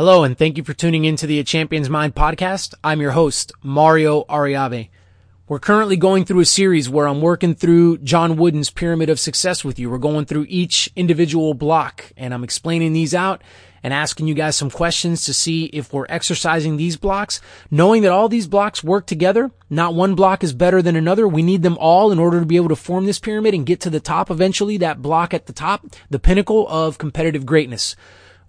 Hello, and thank you for tuning in to the A Champion's Mind podcast. I'm your host, Mario Ariave. We're currently going through a series where I'm working through John Wooden's Pyramid of Success with you. We're going through each individual block, and I'm explaining these out and asking you guys some questions to see if we're exercising these blocks, knowing that all these blocks work together. Not one block is better than another. We need them all in order to be able to form this pyramid and get to the top eventually, that block at the top, the pinnacle of competitive greatness.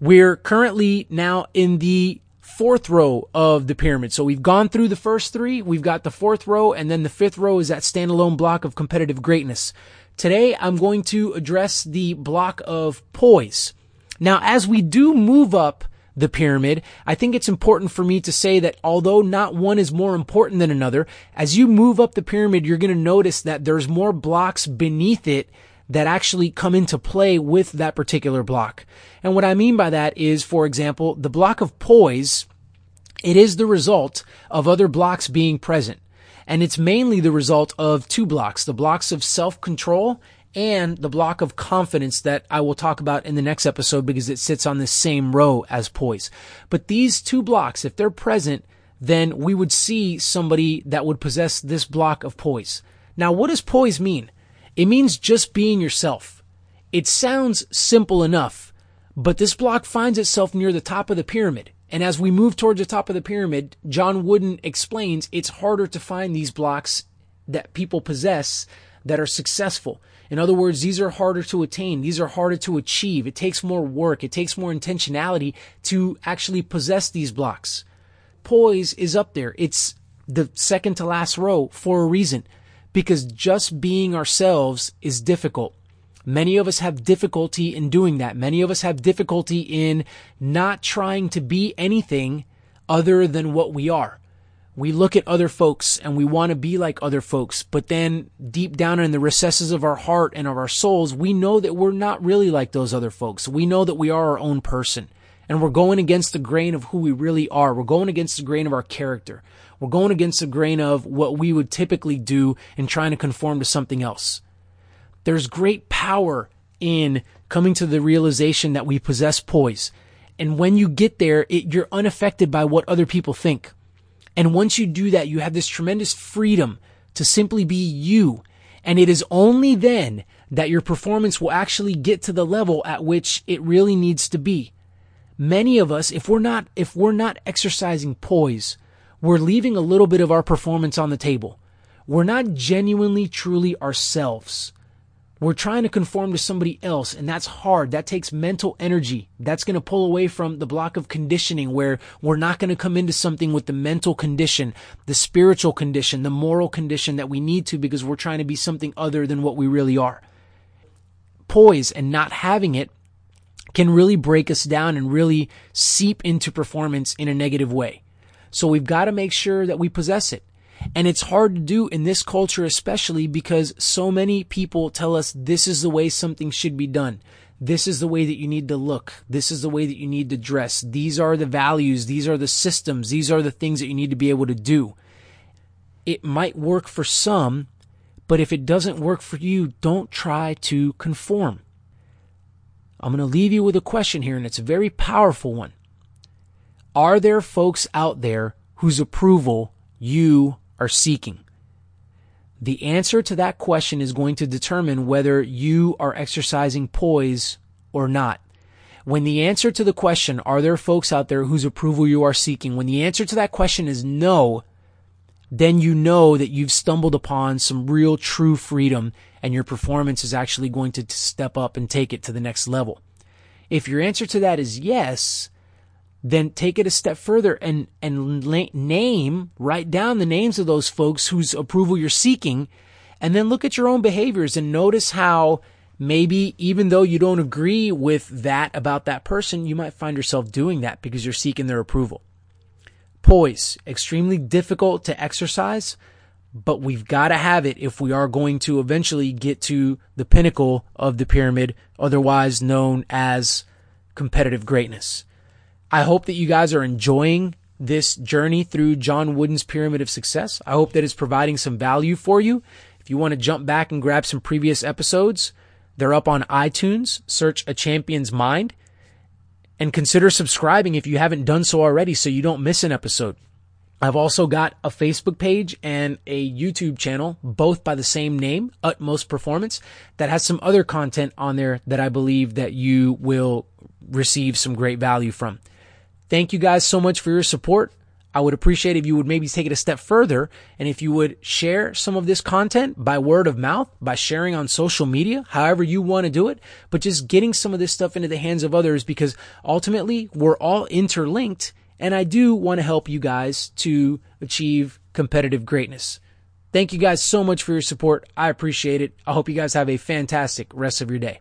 We're currently now in the fourth row of the pyramid. So we've gone through the first three. We've got the fourth row and then the fifth row is that standalone block of competitive greatness. Today I'm going to address the block of poise. Now, as we do move up the pyramid, I think it's important for me to say that although not one is more important than another, as you move up the pyramid, you're going to notice that there's more blocks beneath it that actually come into play with that particular block. And what I mean by that is, for example, the block of poise, it is the result of other blocks being present. And it's mainly the result of two blocks, the blocks of self-control and the block of confidence that I will talk about in the next episode because it sits on the same row as poise. But these two blocks, if they're present, then we would see somebody that would possess this block of poise. Now, what does poise mean? It means just being yourself. It sounds simple enough, but this block finds itself near the top of the pyramid. And as we move towards the top of the pyramid, John Wooden explains it's harder to find these blocks that people possess that are successful. In other words, these are harder to attain. These are harder to achieve. It takes more work. It takes more intentionality to actually possess these blocks. Poise is up there. It's the second to last row for a reason because just being ourselves is difficult. Many of us have difficulty in doing that. Many of us have difficulty in not trying to be anything other than what we are. We look at other folks and we want to be like other folks, but then deep down in the recesses of our heart and of our souls, we know that we're not really like those other folks. We know that we are our own person and we're going against the grain of who we really are. We're going against the grain of our character. We're going against the grain of what we would typically do in trying to conform to something else. There's great power in coming to the realization that we possess poise. And when you get there, it, you're unaffected by what other people think. And once you do that, you have this tremendous freedom to simply be you. And it is only then that your performance will actually get to the level at which it really needs to be. Many of us, if we're not, if we're not exercising poise, we're leaving a little bit of our performance on the table. We're not genuinely, truly ourselves. We're trying to conform to somebody else, and that's hard. That takes mental energy. That's going to pull away from the block of conditioning where we're not going to come into something with the mental condition, the spiritual condition, the moral condition that we need to because we're trying to be something other than what we really are. Poise and not having it can really break us down and really seep into performance in a negative way. So we've got to make sure that we possess it. And it's hard to do in this culture, especially because so many people tell us this is the way something should be done. This is the way that you need to look. This is the way that you need to dress. These are the values. These are the systems. These are the things that you need to be able to do. It might work for some, but if it doesn't work for you, don't try to conform. I'm going to leave you with a question here, and it's a very powerful one. Are there folks out there whose approval you are seeking? The answer to that question is going to determine whether you are exercising poise or not. When the answer to the question, are there folks out there whose approval you are seeking? When the answer to that question is no, then you know that you've stumbled upon some real true freedom and your performance is actually going to step up and take it to the next level. If your answer to that is yes, then take it a step further and, and name, write down the names of those folks whose approval you're seeking, and then look at your own behaviors and notice how maybe even though you don't agree with that about that person, you might find yourself doing that because you're seeking their approval. Poise, extremely difficult to exercise, but we've got to have it if we are going to eventually get to the pinnacle of the pyramid, otherwise known as competitive greatness. I hope that you guys are enjoying this journey through John Wooden's Pyramid of Success. I hope that it's providing some value for you. If you want to jump back and grab some previous episodes, they're up on iTunes. Search A Champion's Mind. And consider subscribing if you haven't done so already so you don't miss an episode. I've also got a Facebook page and a YouTube channel, both by the same name, Utmost Performance, that has some other content on there that I believe that you will receive some great value from. Thank you guys so much for your support. I would appreciate if you would maybe take it a step further and if you would share some of this content by word of mouth, by sharing on social media, however you want to do it, but just getting some of this stuff into the hands of others because ultimately we're all interlinked and I do want to help you guys to achieve competitive greatness. Thank you guys so much for your support. I appreciate it. I hope you guys have a fantastic rest of your day.